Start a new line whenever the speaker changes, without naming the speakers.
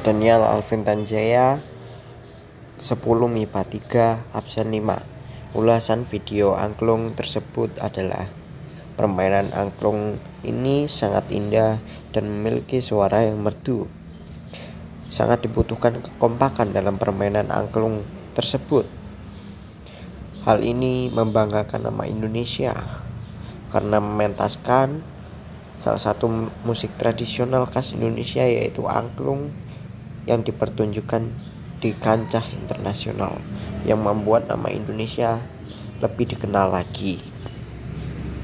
Daniel Alvin Tanjaya 10 MIPA 3 absen 5 Ulasan video angklung tersebut adalah Permainan angklung ini sangat indah dan memiliki suara yang merdu. Sangat dibutuhkan kekompakan dalam permainan angklung tersebut. Hal ini membanggakan nama Indonesia karena mementaskan salah satu musik tradisional khas Indonesia yaitu angklung yang dipertunjukkan di kancah internasional yang membuat nama Indonesia lebih dikenal lagi.